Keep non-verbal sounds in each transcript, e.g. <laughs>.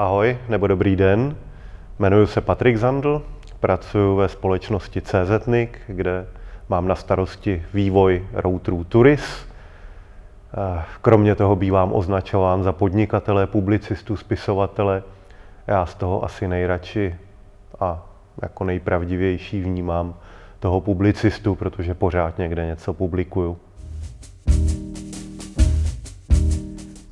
Ahoj, nebo dobrý den. Jmenuji se Patrik Zandl, pracuji ve společnosti CZNIC, kde mám na starosti vývoj routerů Turis. Kromě toho bývám označován za podnikatele, publicistu, spisovatele. Já z toho asi nejradši a jako nejpravdivější vnímám toho publicistu, protože pořád někde něco publikuju.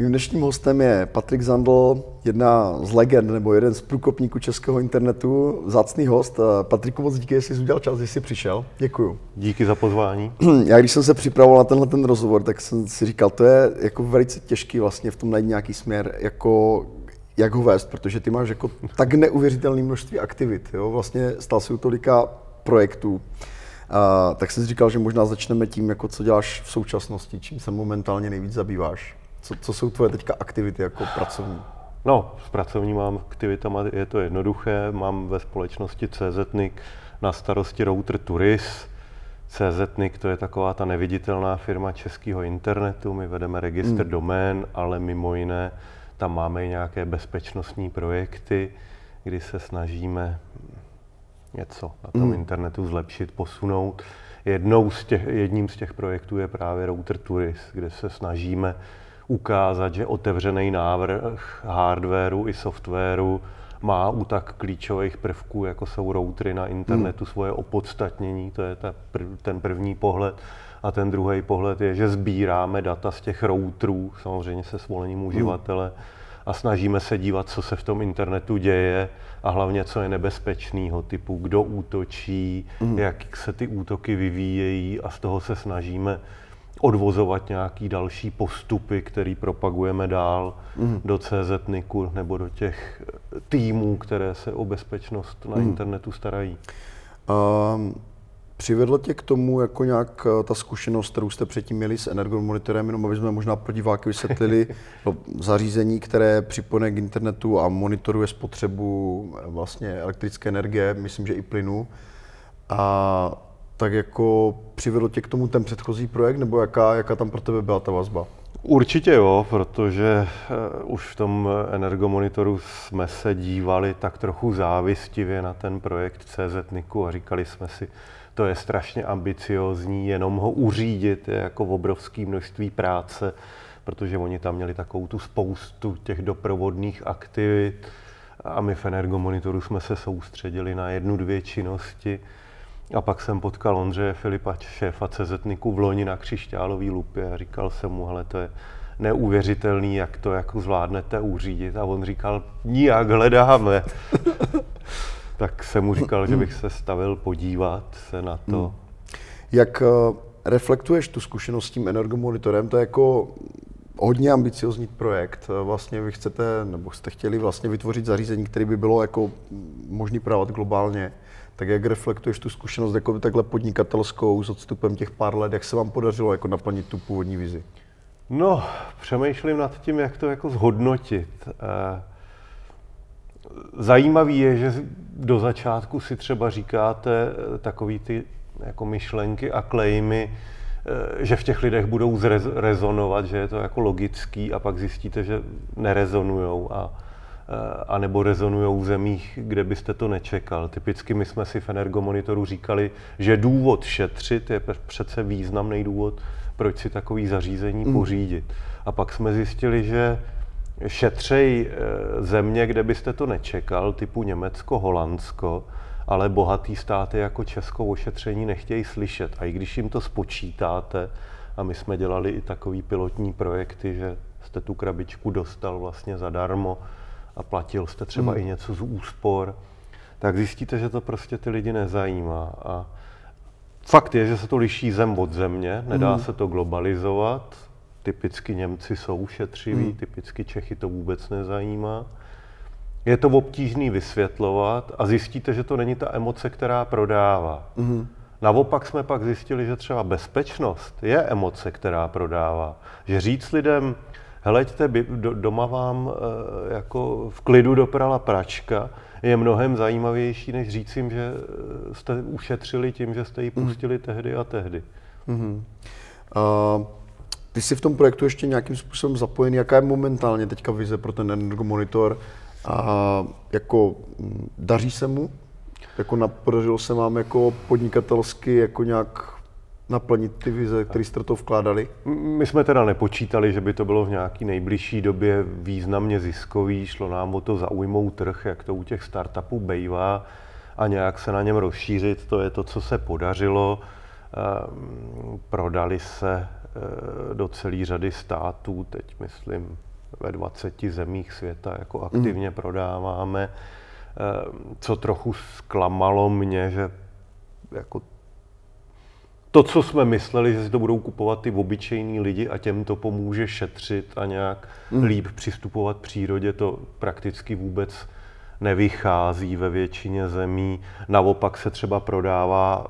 Mým dnešním hostem je Patrik Zandl, jedna z legend nebo jeden z průkopníků českého internetu, zácný host. Patriku, moc díky, že jsi udělal čas, že jsi přišel. Děkuju. Díky za pozvání. <clears throat> Já když jsem se připravoval na tenhle ten rozhovor, tak jsem si říkal, to je jako velice těžký vlastně v tom najít nějaký směr, jako jak ho vést, protože ty máš jako tak neuvěřitelné množství aktivit. Jo? Vlastně stal si u tolika projektů. A, tak jsem si říkal, že možná začneme tím, jako co děláš v současnosti, čím se momentálně nejvíc zabýváš. Co, co jsou tvoje teďka aktivity jako pracovní? No, s pracovníma aktivitama je to jednoduché. Mám ve společnosti CZNIC na starosti router Turis. CZNIC to je taková ta neviditelná firma českého internetu. My vedeme registr hmm. domén, ale mimo jiné tam máme i nějaké bezpečnostní projekty, kdy se snažíme něco na tom hmm. internetu zlepšit, posunout. Jednou z těch, jedním z těch projektů je právě router Turis, kde se snažíme ukázat, že otevřený návrh hardwareu i softwaru má u tak klíčových prvků, jako jsou routery na internetu, hmm. svoje opodstatnění, to je ta ten první pohled. A ten druhý pohled je, že sbíráme data z těch routerů, samozřejmě se svolením hmm. uživatele, hmm. a snažíme se dívat, co se v tom internetu děje a hlavně, co je nebezpečného, typu kdo útočí, hmm. jak se ty útoky vyvíjejí a z toho se snažíme odvozovat nějaký další postupy, který propagujeme dál mm. do CZNIKu nebo do těch týmů, které se o bezpečnost na mm. internetu starají. Um, přivedlo tě k tomu jako nějak eh, ta zkušenost, kterou jste předtím měli s energomonitorem, jenom aby jsme možná pro diváky vysvětlili <laughs> no, zařízení, které připojene k internetu a monitoruje spotřebu eh, vlastně elektrické energie, myslím, že i plynu. A tak jako přivedl tě k tomu ten předchozí projekt, nebo jaká, jaká tam pro tebe byla ta vazba? Určitě jo, protože uh, už v tom energomonitoru jsme se dívali tak trochu závistivě na ten projekt CZNIKu a říkali jsme si, to je strašně ambiciozní, jenom ho uřídit je jako obrovské množství práce, protože oni tam měli takovou tu spoustu těch doprovodných aktivit a my v energomonitoru jsme se soustředili na jednu, dvě činnosti, a pak jsem potkal Ondřeje Filipa, šéfa CZNIKu v loni na křišťálový lupě a říkal jsem mu, hele, to je neuvěřitelný, jak to jako zvládnete uřídit. A on říkal, nijak hledáme. <laughs> tak jsem mu říkal, že bych se stavil podívat se na to. Hmm. Jak uh, reflektuješ tu zkušenost s tím energomonitorem? To je jako hodně ambiciozní projekt. Vlastně vy chcete, nebo jste chtěli vlastně vytvořit zařízení, které by bylo jako možný prodávat globálně. Tak jak reflektuješ tu zkušenost jako takhle podnikatelskou s odstupem těch pár let, jak se vám podařilo jako naplnit tu původní vizi? No, přemýšlím nad tím, jak to jako zhodnotit. Eh, zajímavý je, že do začátku si třeba říkáte eh, takový ty jako myšlenky a klejmy, eh, že v těch lidech budou rezonovat, že je to jako logický a pak zjistíte, že nerezonujou a a nebo rezonují v zemích, kde byste to nečekal. Typicky my jsme si v Energomonitoru říkali, že důvod šetřit je přece významný důvod, proč si takový zařízení mm. pořídit. A pak jsme zjistili, že šetřej e, země, kde byste to nečekal, typu Německo, Holandsko, ale bohatý státy jako Česko o šetření nechtějí slyšet. A i když jim to spočítáte, a my jsme dělali i takový pilotní projekty, že jste tu krabičku dostal vlastně zadarmo, a platil jste třeba hmm. i něco z úspor, tak zjistíte, že to prostě ty lidi nezajímá. A fakt je, že se to liší zem od země, nedá hmm. se to globalizovat. Typicky Němci jsou šetřiví, hmm. typicky Čechy to vůbec nezajímá. Je to obtížný vysvětlovat a zjistíte, že to není ta emoce, která prodává. Hmm. Naopak jsme pak zjistili, že třeba bezpečnost je emoce, která prodává. Že říct lidem, heleďte, doma vám eh, jako v klidu doprala pračka, je mnohem zajímavější, než říct jim, že eh, jste ušetřili tím, že jste ji mhm. pustili mm. tehdy a tehdy. Mm-hmm. Uh, ty jsi v tom projektu ještě nějakým způsobem zapojený. Jaká je momentálně teďka vize pro ten energomonitor? A jako daří se mu? Jako na, podařilo se vám jako podnikatelsky jako nějak naplnit ty vize, které jste to vkládali? My jsme teda nepočítali, že by to bylo v nějaký nejbližší době významně ziskový. Šlo nám o to zaujmout trh, jak to u těch startupů bejvá a nějak se na něm rozšířit. To je to, co se podařilo. Ehm, prodali se eh, do celé řady států, teď myslím ve 20 zemích světa jako aktivně mm. prodáváme. Ehm, co trochu zklamalo mě, že jako to, co jsme mysleli, že si to budou kupovat ty obyčejní lidi a těm to pomůže šetřit a nějak mm. líp přistupovat k přírodě, to prakticky vůbec nevychází ve většině zemí. Naopak se třeba prodává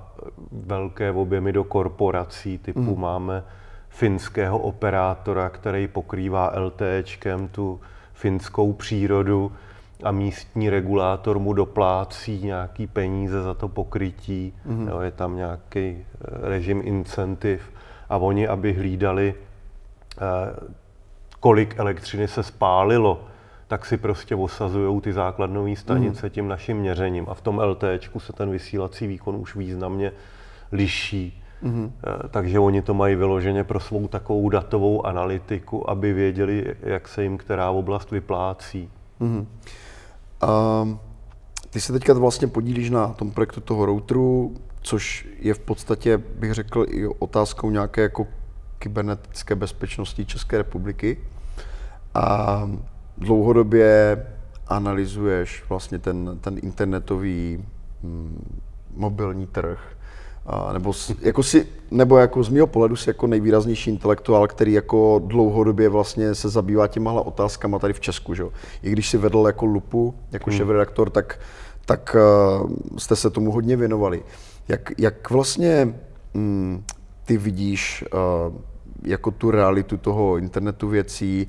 velké objemy do korporací, typu mm. máme finského operátora, který pokrývá LTEčkem tu finskou přírodu a místní regulátor mu doplácí nějaký peníze za to pokrytí, mm-hmm. jo, je tam nějaký eh, režim incentiv a oni, aby hlídali, eh, kolik elektřiny se spálilo, tak si prostě osazují ty základnové stanice mm. tím naším měřením. A v tom LTEčku se ten vysílací výkon už významně liší. Mm-hmm. Takže oni to mají vyloženě pro svou takovou datovou analytiku, aby věděli, jak se jim která oblast vyplácí. Mm-hmm. Um, ty se teďka vlastně podílíš na tom projektu toho routeru, což je v podstatě, bych řekl, i otázkou nějaké jako kybernetické bezpečnosti České republiky. A dlouhodobě analyzuješ vlastně ten, ten internetový hm, mobilní trh, a nebo, jako si, nebo jako z mého pohledu si jako nejvýraznější intelektuál, který jako dlouhodobě vlastně se zabývá těmahle otázkama tady v Česku. Že? I když si vedl jako lupu, jako hmm. šéf-redaktor, tak, tak uh, jste se tomu hodně věnovali. Jak, jak vlastně mm, ty vidíš uh, jako tu realitu toho internetu věcí,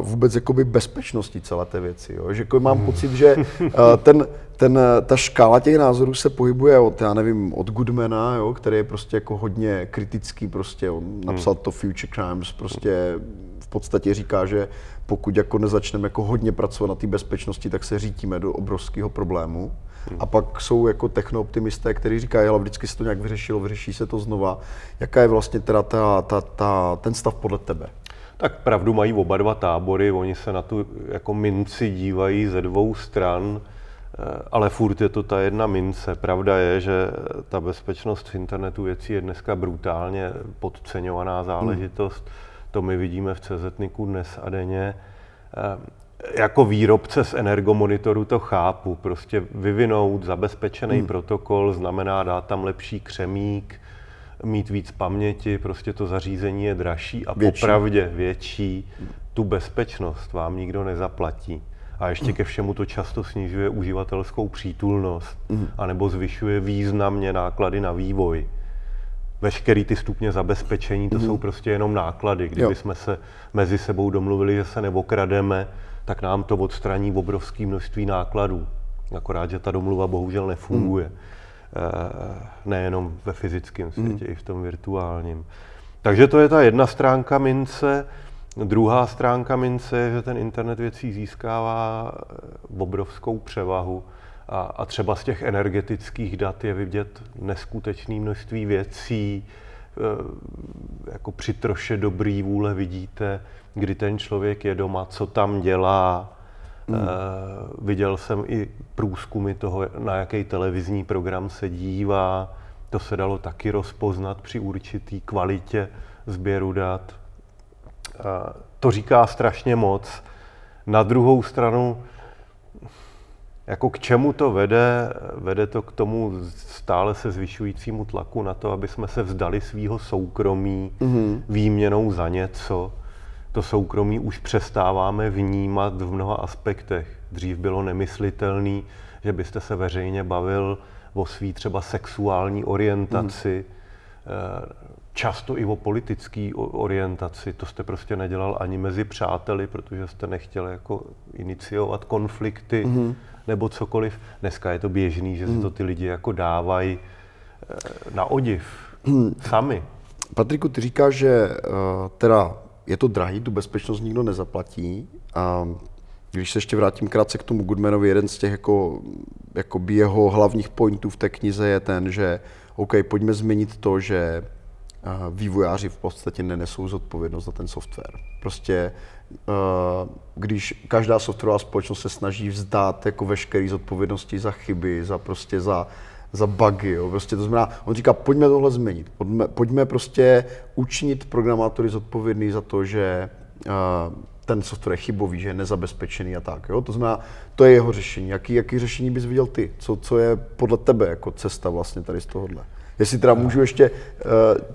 vůbec jakoby bezpečnosti celé té věci. Jo? Že jako mám hmm. pocit, že <laughs> ten, ten, ta škála těch názorů se pohybuje od, já nevím, od Goodmana, jo, který je prostě jako hodně kritický, prostě on napsal hmm. to Future Crimes, prostě v podstatě říká, že pokud jako nezačneme jako hodně pracovat na té bezpečnosti, tak se řítíme do obrovského problému. Hmm. A pak jsou jako technooptimisté, kteří říkají, ale vždycky se to nějak vyřešilo, vyřeší se to znova. Jaká je vlastně teda ta, ta, ta, ten stav podle tebe? Tak pravdu mají oba dva tábory, oni se na tu jako minci dívají ze dvou stran, eh, ale furt je to ta jedna mince. Pravda je, že ta bezpečnost v internetu věcí je dneska brutálně podceňovaná záležitost. Hmm. To my vidíme v CZNIKu dnes a denně. Eh, jako výrobce z energomonitoru to chápu. Prostě vyvinout zabezpečený hmm. protokol znamená dát tam lepší křemík, mít víc paměti, prostě to zařízení je dražší a větší. popravdě větší. Tu bezpečnost vám nikdo nezaplatí. A ještě ke všemu to často snižuje uživatelskou přítulnost, mm. anebo zvyšuje významně náklady na vývoj. Veškerý ty stupně zabezpečení, to mm. jsou prostě jenom náklady. Kdyby jsme se mezi sebou domluvili, že se neokrademe, tak nám to odstraní obrovské množství nákladů. Akorát, že ta domluva bohužel nefunguje. Mm. Eh, nejenom ve fyzickém světě, mm. i v tom virtuálním. Takže to je ta jedna stránka mince. Druhá stránka mince je, že ten internet věcí získává eh, obrovskou převahu a, a třeba z těch energetických dat je vidět neskutečné množství věcí. E, jako při troše dobrý vůle vidíte, kdy ten člověk je doma, co tam dělá, Mm. Uh, viděl jsem i průzkumy toho, na jaký televizní program se dívá. To se dalo taky rozpoznat při určitý kvalitě sběru dat. Uh, to říká strašně moc. Na druhou stranu, jako k čemu to vede? Vede to k tomu stále se zvyšujícímu tlaku na to, aby jsme se vzdali svého soukromí mm-hmm. výměnou za něco to soukromí už přestáváme vnímat v mnoha aspektech. Dřív bylo nemyslitelné, že byste se veřejně bavil o svý třeba sexuální orientaci, hmm. často i o politické orientaci. To jste prostě nedělal ani mezi přáteli, protože jste nechtěl jako iniciovat konflikty hmm. nebo cokoliv. Dneska je to běžný, že si hmm. to ty lidi jako dávají eh, na odiv hmm. sami. Patriku, ty říkáš, že uh, teda je to drahý, tu bezpečnost nikdo nezaplatí. A Když se ještě vrátím krátce k tomu Goodmanovi, jeden z těch jako, jako jeho hlavních pointů v té knize je ten, že OK, pojďme změnit to, že vývojáři v podstatě nenesou zodpovědnost za ten software. Prostě když každá softwarová společnost se snaží vzdát jako veškerý zodpovědnosti za chyby, za prostě za, za bugy, jo. Prostě to znamená, on říká, pojďme tohle změnit, pojďme, pojďme prostě učinit programátory zodpovědný za to, že ten software je chybový, že je nezabezpečený a tak. Jo? To znamená, to je jeho řešení. Jaký, jaký řešení bys viděl ty? Co, co je podle tebe jako cesta vlastně tady z tohohle? Jestli teda můžu ještě uh,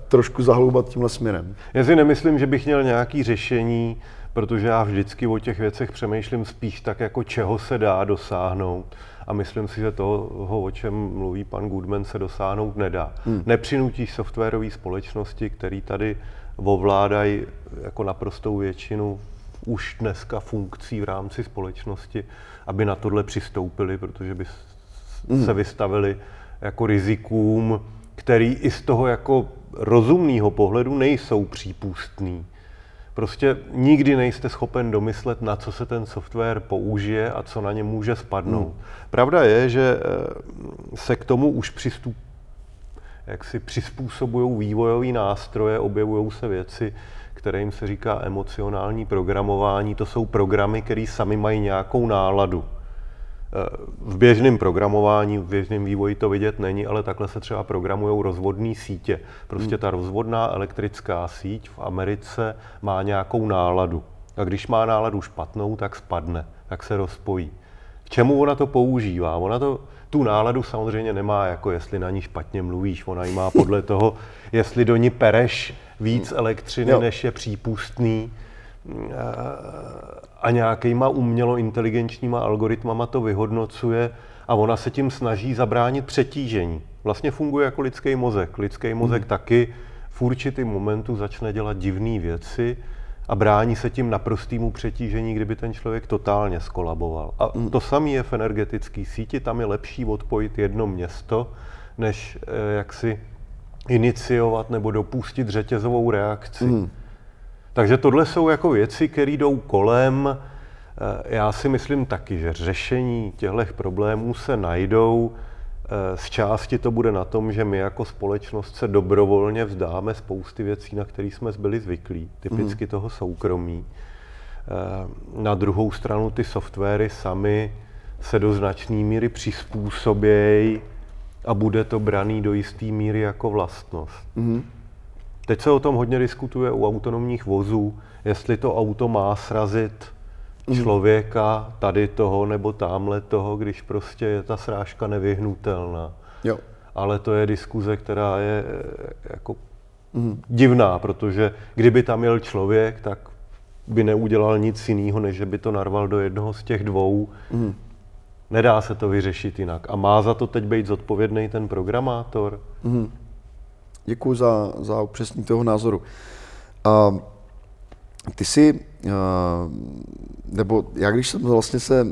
trošku zahloubat tímhle směrem. Já si nemyslím, že bych měl nějaký řešení, protože já vždycky o těch věcech přemýšlím spíš tak, jako čeho se dá dosáhnout. A myslím si, že toho, o čem mluví pan Goodman, se dosáhnout nedá. Hmm. Nepřinutíš softwarové společnosti, které tady ovládají jako naprostou většinu už dneska funkcí v rámci společnosti, aby na tohle přistoupili, protože by mm. se vystavili jako rizikům, který i z toho jako rozumného pohledu nejsou přípustný. Prostě nikdy nejste schopen domyslet, na co se ten software použije a co na ně může spadnout. Hmm. Pravda je, že eh, se k tomu už přistup, jak si přizpůsobují vývojové nástroje, objevují se věci, kterým se říká emocionální programování. To jsou programy, které sami mají nějakou náladu. V běžném programování, v běžném vývoji to vidět není, ale takhle se třeba programují rozvodné sítě. Prostě hmm. ta rozvodná elektrická síť v Americe má nějakou náladu. A když má náladu špatnou, tak spadne, tak se rozpojí. K čemu ona to používá? Ona to, tu náladu samozřejmě nemá, jako jestli na ní špatně mluvíš. Ona ji má podle <laughs> toho, jestli do ní pereš víc elektřiny, jo. než je přípustný a nějakýma umělo inteligenčníma algoritmama to vyhodnocuje a ona se tím snaží zabránit přetížení. Vlastně funguje jako lidský mozek. Lidský mozek hmm. taky v určitým momentu začne dělat divné věci a brání se tím naprostému přetížení, kdyby ten člověk totálně skolaboval. A hmm. to samé je v energetické síti, tam je lepší odpojit jedno město, než eh, jak si iniciovat nebo dopustit řetězovou reakci. Mm. Takže tohle jsou jako věci, které jdou kolem. Eh, já si myslím taky, že řešení těchto problémů se najdou. Eh, z části to bude na tom, že my jako společnost se dobrovolně vzdáme spousty věcí, na které jsme byli zvyklí, typicky mm. toho soukromí. Eh, na druhou stranu ty softwary sami se do značné míry přizpůsobějí a bude to braný do jisté míry jako vlastnost. Mm-hmm. Teď se o tom hodně diskutuje u autonomních vozů, jestli to auto má srazit mm-hmm. člověka tady toho nebo tamhle toho, když prostě je ta srážka nevyhnutelná. Jo. Ale to je diskuze, která je eh, jako mm-hmm. divná, protože kdyby tam jel člověk, tak by neudělal nic jiného, než že by to narval do jednoho z těch dvou. Mm. Nedá se to vyřešit jinak. A má za to teď být zodpovědný ten programátor? Mm. Děkuji za, za upřesnění toho názoru. A ty si, nebo já když jsem vlastně se,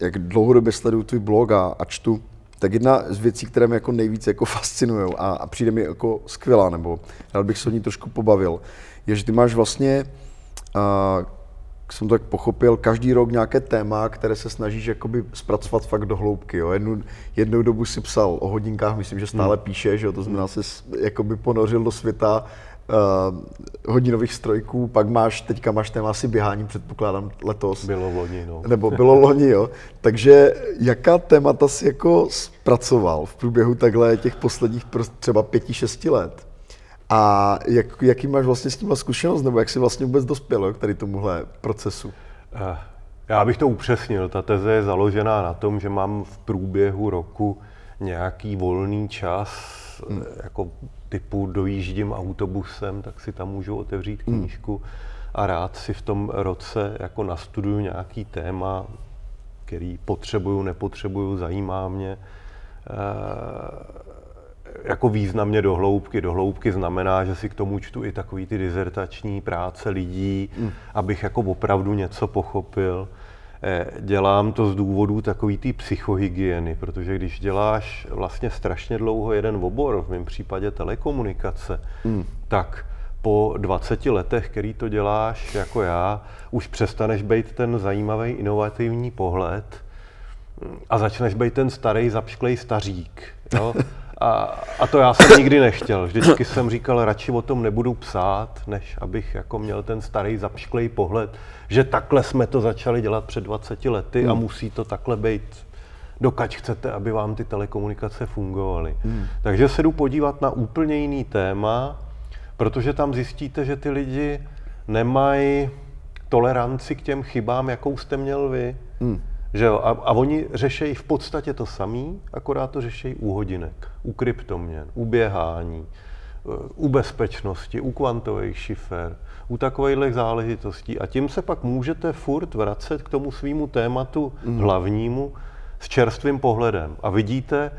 jak dlouhodobě sleduju tvůj blog a, a čtu, tak jedna z věcí, které mě jako nejvíc jako fascinují a, a přijde mi jako skvělá, nebo rád bych se o ní trošku pobavil, je, že ty máš vlastně jsem tak pochopil, každý rok nějaké téma, které se snažíš jakoby zpracovat fakt do hloubky. Jo. Jednu, jednou dobu si psal o hodinkách, myslím, že stále hmm. píšeš, jo. to znamená, se jakoby ponořil do světa uh, hodinových strojků, pak máš, teďka máš téma asi běhání, předpokládám letos. Bylo loni, no. Nebo bylo loni, jo. Takže jaká témata si jako zpracoval v průběhu takhle těch posledních třeba pěti, šesti let? A jak, jaký máš vlastně s tímhle zkušenost, nebo jak jsi vlastně vůbec dospěl k tady tomuhle procesu? Eh, já bych to upřesnil. Ta teze je založená na tom, že mám v průběhu roku nějaký volný čas, hmm. jako typu dojíždím autobusem, tak si tam můžu otevřít hmm. knížku hmm. a rád si v tom roce jako nastuduju nějaký téma, který potřebuju, nepotřebuju, zajímá mě. E- jako významně do hloubky. Do hloubky znamená, že si k tomu čtu i takový ty dizertační práce lidí, mm. abych jako opravdu něco pochopil. Eh, dělám to z důvodu takový ty psychohygieny, protože když děláš vlastně strašně dlouho jeden obor, v mém případě telekomunikace, mm. tak po 20 letech, který to děláš jako já, už přestaneš být ten zajímavý, inovativní pohled a začneš být ten starý, zapšklej stařík. Jo? <laughs> A, a to já jsem nikdy nechtěl. Vždycky jsem říkal, radši o tom nebudu psát, než abych jako měl ten starý zapšklej pohled, že takhle jsme to začali dělat před 20 lety hmm. a musí to takhle být dokud chcete, aby vám ty telekomunikace fungovaly. Hmm. Takže se jdu podívat na úplně jiný téma, protože tam zjistíte, že ty lidi nemají toleranci k těm chybám, jakou jste měl vy. Hmm. Že jo? A, a oni řešejí v podstatě to samý, akorát to řešejí u hodinek, u kryptoměn, u běhání, eh, u bezpečnosti, u kvantových šifer, u takových záležitostí. A tím se pak můžete furt vracet k tomu svýmu tématu mm. hlavnímu s čerstvým pohledem. A vidíte,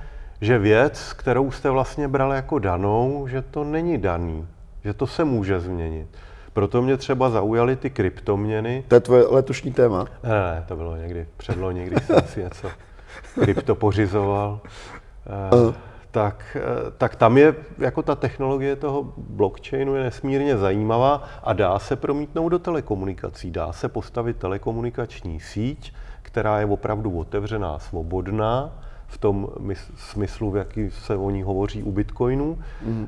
že věc, kterou jste vlastně brali jako danou, že to není daný, že to se může změnit. Proto mě třeba zaujaly ty kryptoměny. To je tvoje letošní téma? Ne, ne, to bylo někdy předlo, někdy jsem si něco krypto pořizoval. Uh, tak, eh, tak tam je, jako ta technologie toho blockchainu je nesmírně zajímavá a dá se promítnout do telekomunikací. Dá se postavit telekomunikační síť, která je opravdu otevřená, svobodná, v tom smyslu, v jaký se o ní hovoří u Bitcoinu. Mm.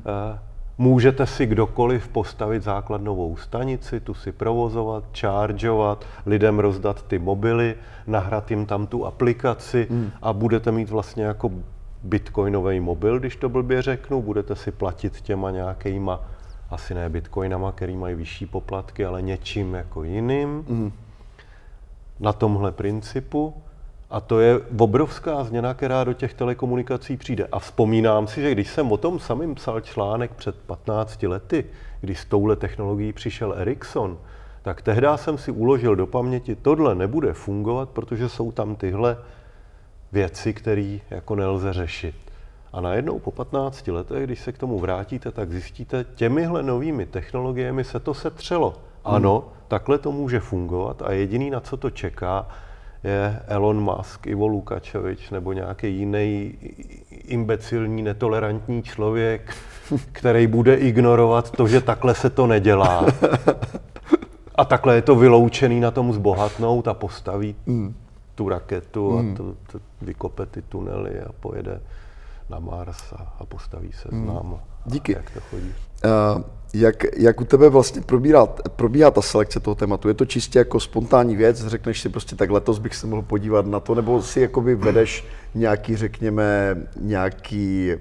Můžete si kdokoliv postavit základnovou stanici, tu si provozovat, chargeovat, lidem rozdat ty mobily, nahrát jim tam tu aplikaci mm. a budete mít vlastně jako bitcoinový mobil, když to blbě řeknu, budete si platit těma nějakýma, asi ne bitcoinama, který mají vyšší poplatky, ale něčím jako jiným. Mm. Na tomhle principu. A to je obrovská změna, která do těch telekomunikací přijde. A vzpomínám si, že když jsem o tom samým psal článek před 15 lety, když s touhle technologií přišel Ericsson, tak tehdy jsem si uložil do paměti, tohle nebude fungovat, protože jsou tam tyhle věci, které jako nelze řešit. A najednou po 15 letech, když se k tomu vrátíte, tak zjistíte, těmihle novými technologiemi se to setřelo. Ano, hmm. takhle to může fungovat a jediný, na co to čeká, je Elon Musk, Ivo Lukačevič nebo nějaký jiný imbecilní, netolerantní člověk, <laughs> který bude ignorovat to, že takhle se to nedělá. <laughs> A takhle je to vyloučený na tom zbohatnout a postaví mm. tu raketu mm. a to, to vykope ty tunely a pojede na Mars a, a postaví se mm. s náma. Díky. Jak to chodí? Uh, jak, jak u tebe vlastně probíhá, probíhá ta selekce toho tématu? Je to čistě jako spontánní věc? Řekneš si prostě tak letos bych se mohl podívat na to, nebo si jakoby vedeš nějaký, řekněme, nějaký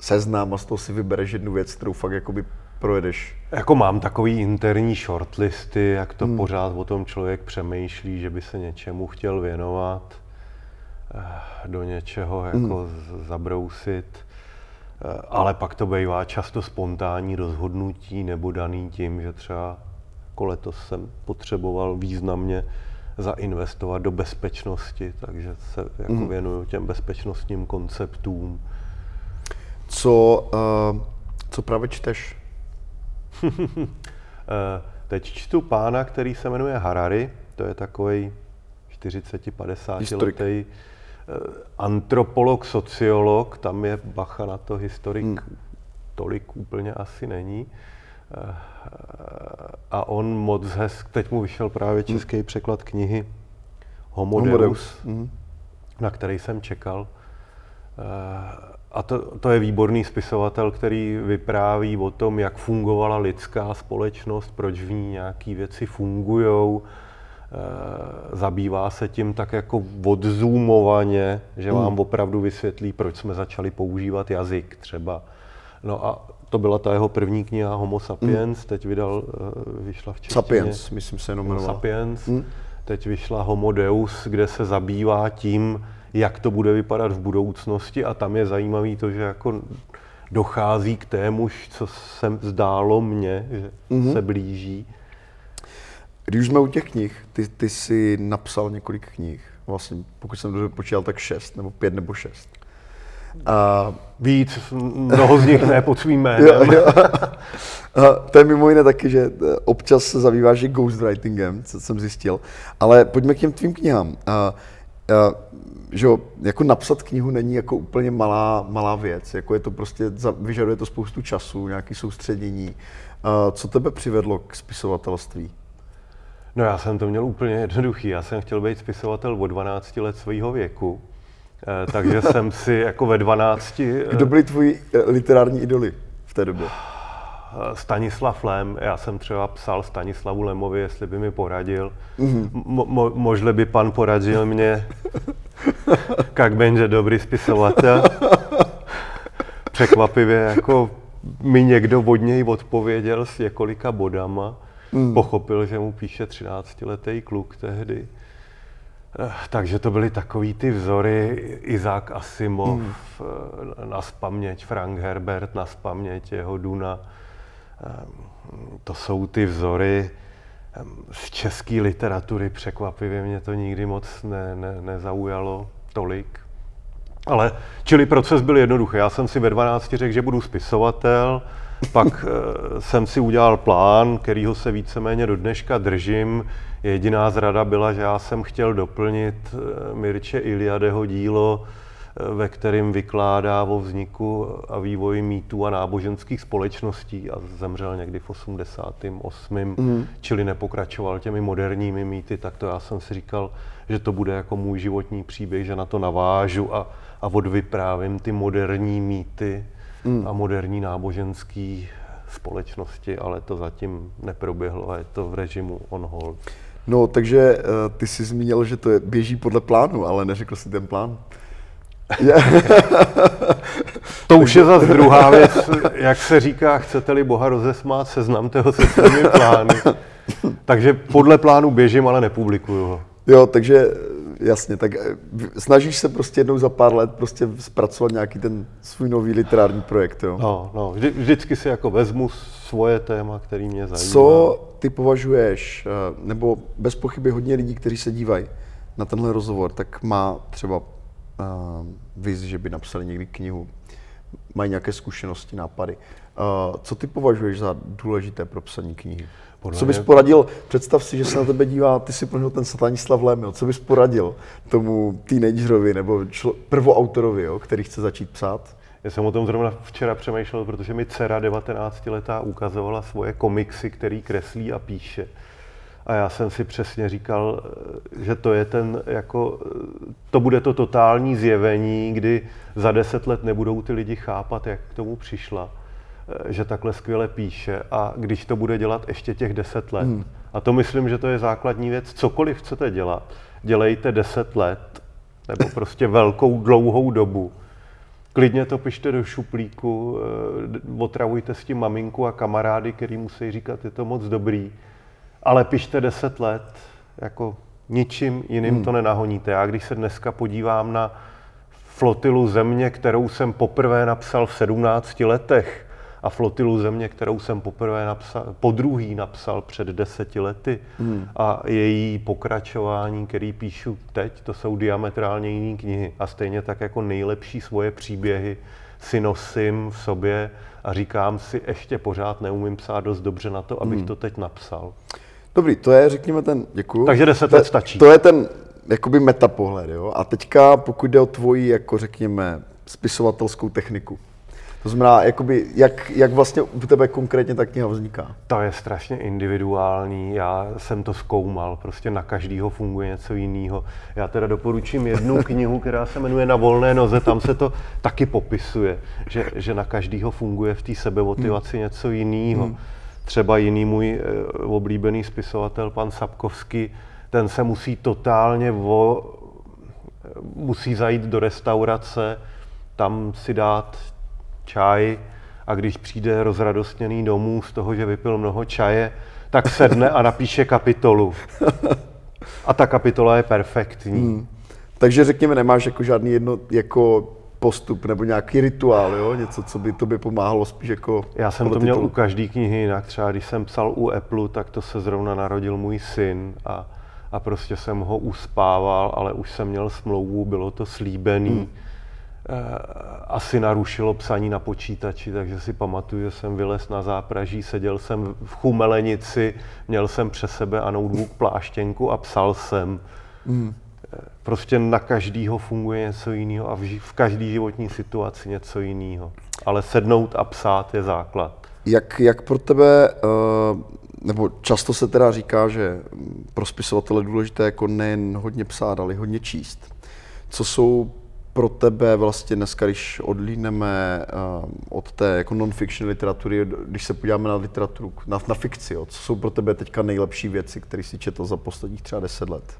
seznam a z toho si vybereš jednu věc, kterou fakt jakoby projedeš? Jako mám takový interní shortlisty, jak to hmm. pořád o tom člověk přemýšlí, že by se něčemu chtěl věnovat, eh, do něčeho jako hmm. zabrousit. Eh, ale pak to bývá často spontánní rozhodnutí nebo daný tím, že třeba jako letos jsem potřeboval významně zainvestovat do bezpečnosti, takže se jako mm. věnuju těm bezpečnostním konceptům. Co, uh, co právě čteš? <laughs> Eh, teď čtu pána, který se jmenuje Harari, to je takový 40-50 letý antropolog, sociolog, tam je bacha na to, historik hmm. tolik úplně asi není. Eh, a on moc hezk, teď mu vyšel právě hmm. český hmm. překlad knihy Homo, Homo Deus, hmm. na který jsem čekal. Eh, a to, to je výborný spisovatel, který vypráví o tom, jak fungovala lidská společnost, proč v ní nějaké věci fungují, zabývá se tím tak jako odzumovaně, že hmm. vám opravdu vysvětlí, proč jsme začali používat jazyk třeba. No a to byla ta jeho první kniha Homo sapiens, hmm. teď vydal, eh, vyšla v češtině. Sapiens, myslím se jenom sapiens. Hmm. Teď vyšla Homo Deus, kde se zabývá tím, jak to bude vypadat v budoucnosti a tam je zajímavý to, že jako dochází k témuž, co se zdálo mně, že hmm. se blíží. Když už jsme u těch knih, ty, ty jsi napsal několik knih, vlastně pokud jsem dobře počítal, tak šest, nebo pět, nebo šest. A... Víc, mnoho z nich ne pod svým jménem. jo, jo. A to je mimo jiné taky, že eh, občas se zabýváš i ghostwritingem, co jsem zjistil. Ale pojďme k těm tvým knihám. A, a, že jo, jako napsat knihu není jako úplně malá, malá věc, jako je to prostě, vyžaduje to spoustu času, nějaký soustředění. Uh, co tebe přivedlo k spisovatelství? No já jsem to měl úplně jednoduchý. Já jsem chtěl být spisovatel od 12 let svého věku. Eh, takže <laughs> jsem si jako ve 12... Eh, Kdo byli tvoji eh, literární idoly v té době? Stanislav Lem, já jsem třeba psal Stanislavu Lemovi, jestli by mi poradil. Mm-hmm. Mo- možle by pan poradil mě, <laughs> jak będzie dobrý spisovatel. Překvapivě jako mi někdo od něj odpověděl s několika bodama. Mm. Pochopil, že mu píše 13-letý kluk tehdy. Eh, takže to byly takový ty vzory, Izák Asimov, mm. na spaměť Frank Herbert, na spaměť jeho Duna. Eh, to jsou ty vzory z české literatury, překvapivě mě to nikdy moc ne, ne, nezaujalo tolik. Ale, čili proces byl jednoduchý. Já jsem si ve 12 řekl, že budu spisovatel, pak jsem si udělal plán, kterýho se víceméně do dneška držím. Jediná zrada byla, že já jsem chtěl doplnit eh, Mirče Iliadeho dílo, eh, ve kterém vykládá o vzniku a vývoji mýtů a náboženských společností a zemřel někdy v 88. Mm. čili nepokračoval těmi moderními mýty, tak to já jsem si říkal, že to bude jako můj životní příběh, že na to navážu a, a odvyprávím ty moderní mýty mm. a moderní náboženský společnosti, ale to zatím neproběhlo a je to v režimu on hold. No, takže uh, ty jsi zmínil, že to je, běží podle plánu, ale neřekl jsi ten plán. <laughs> to už je zase druhá věc, jak se říká, chcete-li Boha rozesmát, seznamte ho se svými plány. Takže podle plánu běžím, ale nepublikuju ho. Jo, takže jasně, tak eh, snažíš se prostě jednou za pár let prostě zpracovat nějaký ten svůj nový literární projekt, jo? No, no, vždy, vždycky si jako vezmu svoje téma, který mě zajímá. Co ty považuješ, eh, nebo bez pochyby hodně lidí, kteří se dívají na tenhle rozhovor, tak má třeba uh, viz, že by napsali někdy knihu, mají nějaké zkušenosti, nápady. Uh, co ty považuješ za důležité pro psaní knihy? Podle co bys mě... poradil, představ si, že se na tebe dívá, ty si prožil ten Stanislav Lémil, co bys poradil tomu teenagerovi nebo člo, prvoautorovi, jo, který chce začít psát? Já jsem o tom zrovna včera přemýšlel, protože mi dcera 19 letá ukazovala svoje komiksy, který kreslí a píše. A já jsem si přesně říkal, že to je ten, jako, to bude to totální zjevení, kdy za deset let nebudou ty lidi chápat, jak k tomu přišla Eh, že takhle skvěle píše a když to bude dělat ještě těch deset let. Hmm. A to myslím, že to je základní věc. Cokoliv chcete dělat, dělejte deset let nebo prostě velkou dlouhou dobu. Klidně to pište do šuplíku, eh, otravujte s tím maminku a kamarády, který musí říkat, je to moc dobrý, ale pište deset let, jako ničím jiným hmm. to nenahoníte. Já když se dneska podívám na flotilu země, kterou jsem poprvé napsal v 17 letech, a flotilu země, kterou jsem poprvé napsal, po druhý napsal před deseti lety hmm. a její pokračování, který píšu teď, to jsou diametrálně jiné knihy a stejně tak jako nejlepší svoje příběhy si nosím v sobě a říkám si, ještě pořád neumím psát dost dobře na to, abych hmm. to teď napsal. Dobrý, to je, řekněme, ten, děkuju. Takže deset let stačí. To je ten, jakoby metapohled, jo? A teďka, pokud jde o tvoji, jako řekněme, spisovatelskou techniku, to znamená, jakoby, jak, jak vlastně u tebe konkrétně ta kniha vzniká? To je strašně individuální, já jsem to zkoumal, prostě na každýho funguje něco jiného. Já teda doporučím jednu <laughs> knihu, která se jmenuje Na volné noze, tam se to taky popisuje, že, že na každýho funguje v té sebemotivaci hmm. něco jiného. Hmm. Třeba jiný můj e, oblíbený spisovatel, pan Sapkovský, ten se musí totálně vo, musí zajít do restaurace, tam si dát čaj a když přijde rozradostněný domů z toho, že vypil mnoho čaje, tak sedne a napíše kapitolu. <laughs> A ta kapitola je perfektní. Hmm. Takže řekněme, nemáš jako žádný jedno, jako postup nebo nějaký rituál, jo? něco, co by to by pomáhalo spíš jako... Já jsem to měl u každé knihy jinak. Třeba když jsem psal u Apple, tak to se zrovna narodil můj syn a, a prostě jsem ho uspával, ale už jsem měl smlouvu, bylo to slíbený. Hmm asi narušilo psaní na počítači, takže si pamatuju, že jsem vylez na zápraží, seděl jsem v chumelenici, měl jsem přes sebe a notebook pláštěnku a psal jsem. Mm. prostě na každýho funguje něco jiného a v, ži- v každé životní situaci něco jiného. Ale sednout a psát je základ. Jak, jak pro tebe, eh, nebo často se teda říká, že pro spisovatele je důležité jako nejen hodně psát, ale hodně číst. Co jsou pro tebe vlastně dneska, když odlíneme uh, od té jako non-fiction literatury, když se podíváme na literaturu, na, na fikci, jo, co jsou pro tebe teďka nejlepší věci, které si četl za posledních třeba deset let?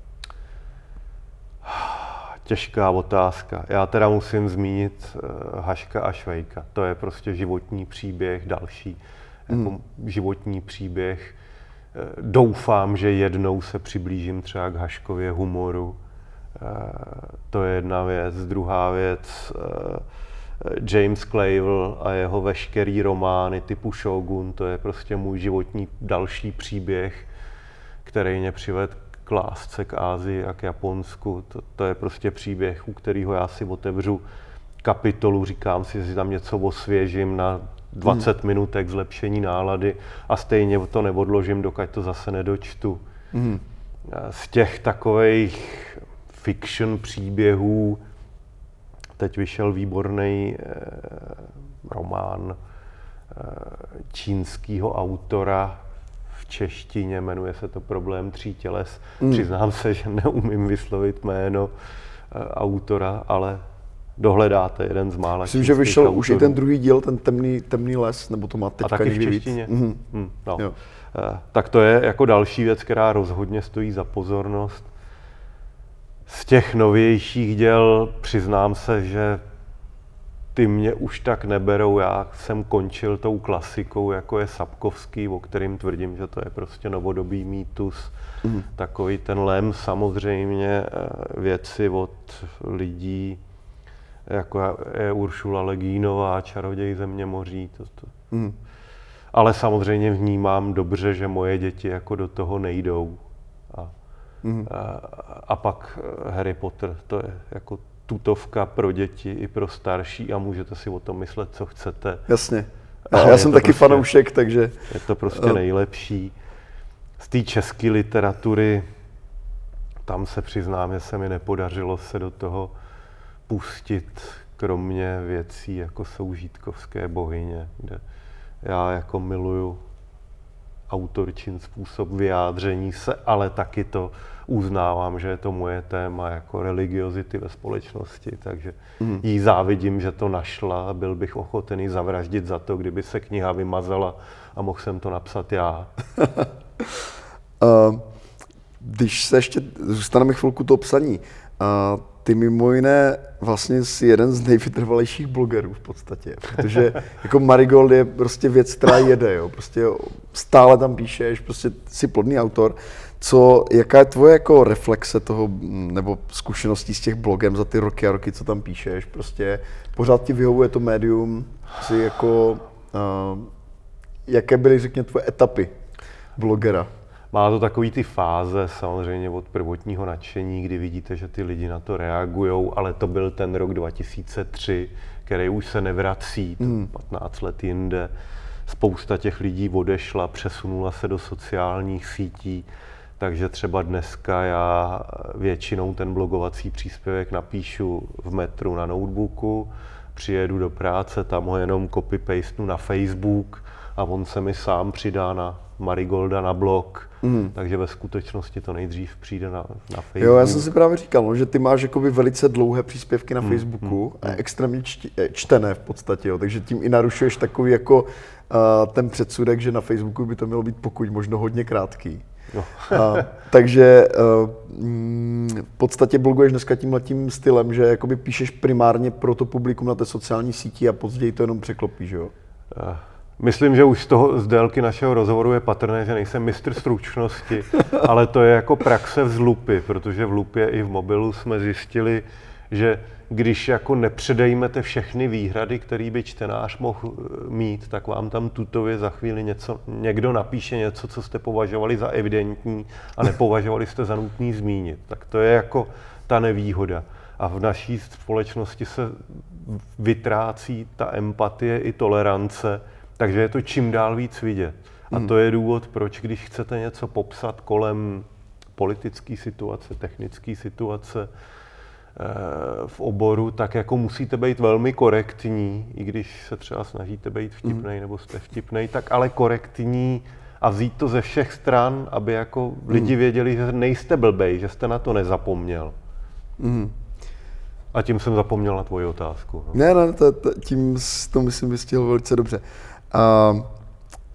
Těžká otázka. Já teda musím zmínit uh, Haška a Švejka. To je prostě životní příběh, další mm. jako životní příběh. Uh, doufám, že jednou se přiblížím třeba k Haškově humoru. Uh, to je jedna věc. Druhá věc, uh, James Clavell a jeho veškerý romány typu Shogun, to je prostě můj životní další příběh, který mě přivedl k lásce k Ázii a k Japonsku. To, to je prostě příběh, u kterého já si otevřu kapitolu, říkám si, že tam něco osvěžím na 20 hmm. minutek zlepšení nálady a stejně to neodložím, dokud to zase nedočtu. Hmm. Z těch takových fiction příběhů teď vyšel výborný eh, román eh, čínského autora v češtině, jmenuje se to Problém tří těles. Mm. Přiznám se, že neumím vyslovit jméno eh, autora, ale dohledáte jeden z mála Myslím, že vyšel autorů. už i ten druhý díl, ten temný, temný les, nebo to má teďka A taky v češtině? Mm. Mm, no. Jo. Eh, tak to je jako další věc, která rozhodně stojí za pozornost. Z těch novějších děl přiznám se, že ty mě už tak neberou. Já jsem končil tou klasikou, jako je Sapkovský, o kterým tvrdím, že to je prostě novodobý mýtus. Mm. Takový ten lem samozřejmě eh, věci od lidí, jako je Uršula Legínová, Čaroděj země moří. To, to. Mm. Ale samozřejmě vnímám dobře, že moje děti jako do toho nejdou. A, mm. a, a pak eh, Harry Potter, to je jako tutovka pro děti i pro starší a můžete si o tom myslet, co chcete. Jasně. Ale Já jsem taky prostě, fanoušek, takže... Je to prostě nejlepší. Z té české literatury, tam se přiznám, že se mi nepodařilo se do toho pustit, kromě věcí, jako jsou Žítkovské bohyně, kde já jako miluju autorčin způsob vyjádření se, ale taky to uznávám, že je to moje téma jako religiozity ve společnosti, takže mm. jí závidím, že to našla a byl bych ochotený zavraždit za to, kdyby se kniha vymazala a mohl jsem to napsat já. uh, <laughs> když se ještě zůstaneme chvilku to psaní, uh, ty mimo jiné vlastně jsi jeden z nejvytrvalejších blogerů v podstatě, protože <laughs> jako Marigold je prostě věc, která jede, jo, prostě stále tam píšeš, prostě jsi plodný autor. Co, jaká je tvoje jako reflexe toho, nebo zkušeností s těch blogem za ty roky a roky, co tam píšeš? Prostě pořád ti vyhovuje to médium, si jako, uh, jaké byly, řekněme, tvoje etapy blogera? Má to takový ty fáze samozřejmě od prvotního nadšení, kdy vidíte, že ty lidi na to reagují, ale to byl ten rok 2003, který už se nevrací, mm. 15 let jinde. Spousta těch lidí odešla, přesunula se do sociálních sítí, takže třeba dneska já většinou ten blogovací příspěvek napíšu v metru na notebooku, přijedu do práce, tam ho jenom copy-pastenu na Facebook a on se mi sám přidá na Marigolda na blog, mm. takže ve skutečnosti to nejdřív přijde na, na Facebook. Jo, já jsem si právě říkal, no, že ty máš jakoby velice dlouhé příspěvky na mm. Facebooku, mm. a extrémně čti, eh, čtené v podstatě, jo, takže tím i narušuješ takový jako uh, ten předsudek, že na Facebooku by to mělo být pokud možno hodně krátký. No. <laughs> a, takže uh, v podstatě bloguješ dneska tímhletím stylem, že jakoby píšeš primárně pro to publikum na té sociální síti a později to jenom překlopíš, jo? Uh. Myslím, že už z toho z délky našeho rozhovoru je patrné, že nejsem mistr stručnosti, <laughs> ale to je jako praxe v lupy, protože v lupě i v mobilu jsme zjistili, že když jako nepředejmete všechny výhrady, které by čtenář mohl eh, mít, tak vám tam tutově za chvíli něco, někdo napíše něco, co jste považovali za evidentní a <laughs> nepovažovali jste za nutný zmínit. Tak to je jako ta nevýhoda. A v naší společnosti se vytrácí ta empatie i tolerance, takže je to čím dál víc vidět. A hmm. to je důvod, proč, když chcete něco popsat kolem politické situace, technické situace v oboru, tak jako musíte být velmi korektní, i když se třeba snažíte být vtipnej nebo jste vtipnej, tak ale korektní a vzít to ze všech stran, aby jako lidi věděli, že nejste blbej, že jste na to nezapomněl. A tím jsem zapomněl na tvoji otázku. no. Ne, ne, to, to, tím to myslím vystihl velice dobře. A,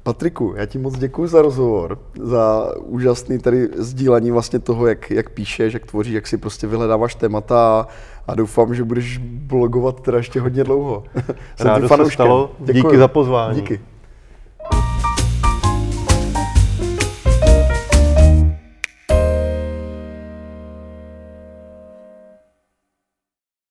Patriku, já ti moc děkuji za rozhovor, za úžasný tady sdílení vlastně toho, jak, jak píšeš, jak tvoříš, jak si prostě vyhledáváš témata a, doufám, že budeš blogovat teda ještě hodně dlouho. <laughs> Jsem Rádo se stalo. Děkuju. Díky za pozvání. Díky.